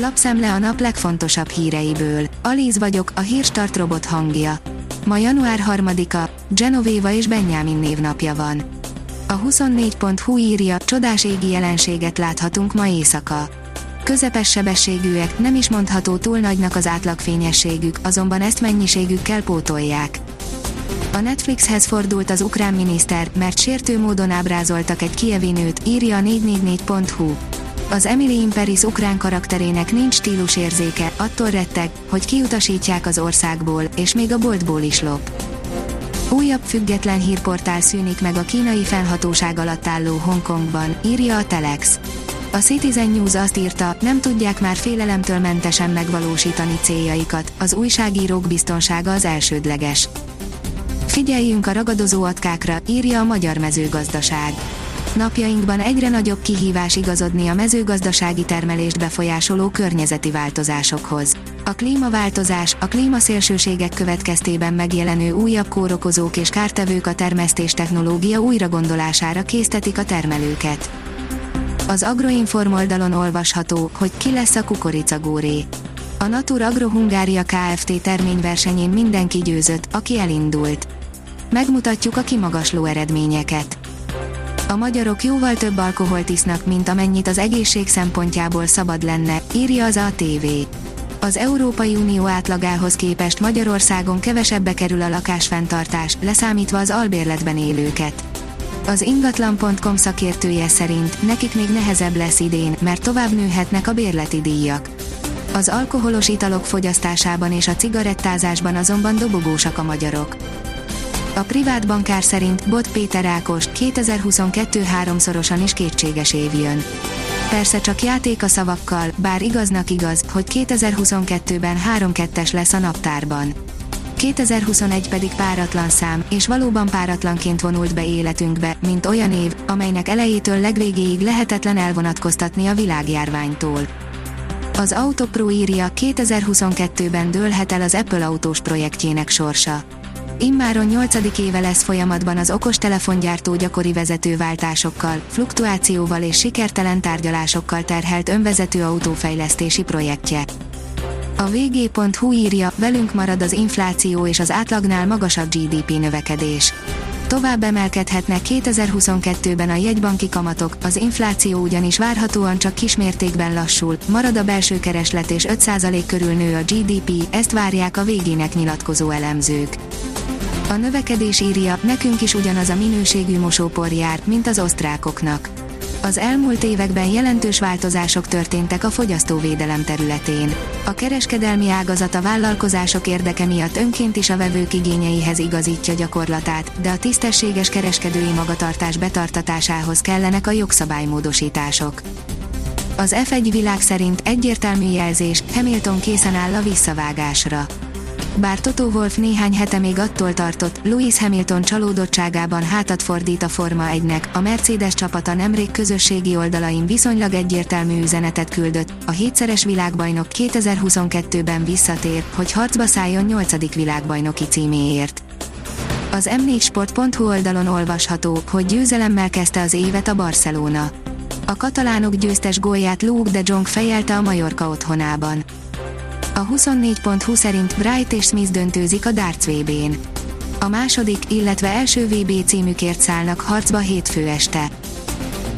Lapszemle a nap legfontosabb híreiből. Alíz vagyok, a hírstart robot hangja. Ma január 3-a, Genovéva és Benjamin névnapja van. A 24.hu írja, csodás égi jelenséget láthatunk ma éjszaka. Közepes sebességűek, nem is mondható túl nagynak az átlagfényességük, azonban ezt mennyiségükkel pótolják. A Netflixhez fordult az ukrán miniszter, mert sértő módon ábrázoltak egy kievi nőt, írja a 444.hu. Az Emily Imperis ukrán karakterének nincs stílusérzéke, attól retteg, hogy kiutasítják az országból, és még a boltból is lop. Újabb független hírportál szűnik meg a kínai fennhatóság alatt álló Hongkongban, írja a Telex. A Citizen News azt írta, nem tudják már félelemtől mentesen megvalósítani céljaikat, az újságírók biztonsága az elsődleges. Figyeljünk a ragadozó atkákra, írja a Magyar Mezőgazdaság. Napjainkban egyre nagyobb kihívás igazodni a mezőgazdasági termelést befolyásoló környezeti változásokhoz. A klímaváltozás, a klímaszélsőségek következtében megjelenő újabb kórokozók és kártevők a termesztés technológia újragondolására késztetik a termelőket. Az Agroinform oldalon olvasható, hogy ki lesz a kukoricagóré. A Natur Agro Hungária Kft. terményversenyén mindenki győzött, aki elindult. Megmutatjuk a kimagasló eredményeket. A magyarok jóval több alkoholt isznak, mint amennyit az egészség szempontjából szabad lenne, írja az ATV. Az Európai Unió átlagához képest Magyarországon kevesebbe kerül a lakásfenntartás, leszámítva az albérletben élőket. Az ingatlan.com szakértője szerint nekik még nehezebb lesz idén, mert tovább nőhetnek a bérleti díjak. Az alkoholos italok fogyasztásában és a cigarettázásban azonban dobogósak a magyarok. A privát bankár szerint Bot Péter Ákos 2022 háromszorosan is kétséges év jön. Persze csak játék a szavakkal, bár igaznak igaz, hogy 2022-ben 3-2-es lesz a naptárban. 2021 pedig páratlan szám, és valóban páratlanként vonult be életünkbe, mint olyan év, amelynek elejétől legvégéig lehetetlen elvonatkoztatni a világjárványtól. Az Autopro írja, 2022-ben dőlhet el az Apple autós projektjének sorsa. Immáron 8. éve lesz folyamatban az okostelefongyártó gyakori vezetőváltásokkal, fluktuációval és sikertelen tárgyalásokkal terhelt önvezető autófejlesztési projektje. A vg.hu írja, velünk marad az infláció és az átlagnál magasabb GDP növekedés. Tovább emelkedhetnek 2022-ben a jegybanki kamatok, az infláció ugyanis várhatóan csak kismértékben lassul, marad a belső kereslet és 5% körül nő a GDP, ezt várják a végének nyilatkozó elemzők. A növekedés írja, nekünk is ugyanaz a minőségű mosópor jár, mint az osztrákoknak. Az elmúlt években jelentős változások történtek a fogyasztóvédelem területén. A kereskedelmi ágazat a vállalkozások érdeke miatt önként is a vevők igényeihez igazítja gyakorlatát, de a tisztességes kereskedői magatartás betartatásához kellenek a jogszabálymódosítások. Az F1 világ szerint egyértelmű jelzés, Hamilton készen áll a visszavágásra bár Toto Wolff néhány hete még attól tartott, Lewis Hamilton csalódottságában hátat fordít a Forma 1-nek, a Mercedes csapata nemrég közösségi oldalain viszonylag egyértelmű üzenetet küldött, a hétszeres világbajnok 2022-ben visszatér, hogy harcba szálljon 8. világbajnoki címéért. Az m4sport.hu oldalon olvasható, hogy győzelemmel kezdte az évet a Barcelona. A katalánok győztes gólját Luke de Jong fejelte a Majorka otthonában. A 24.20 szerint Bright és Smith döntőzik a darts VB-n. A második, illetve első VB címükért szállnak harcba hétfő este.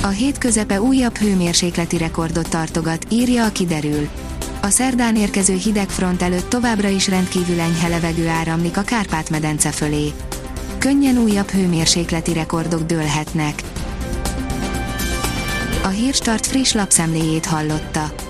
A hét közepe újabb hőmérsékleti rekordot tartogat, írja a kiderül. A szerdán érkező hideg front előtt továbbra is rendkívül enyhe levegő áramlik a Kárpát-medence fölé. Könnyen újabb hőmérsékleti rekordok dőlhetnek. A Hírstart friss lapszemléjét hallotta.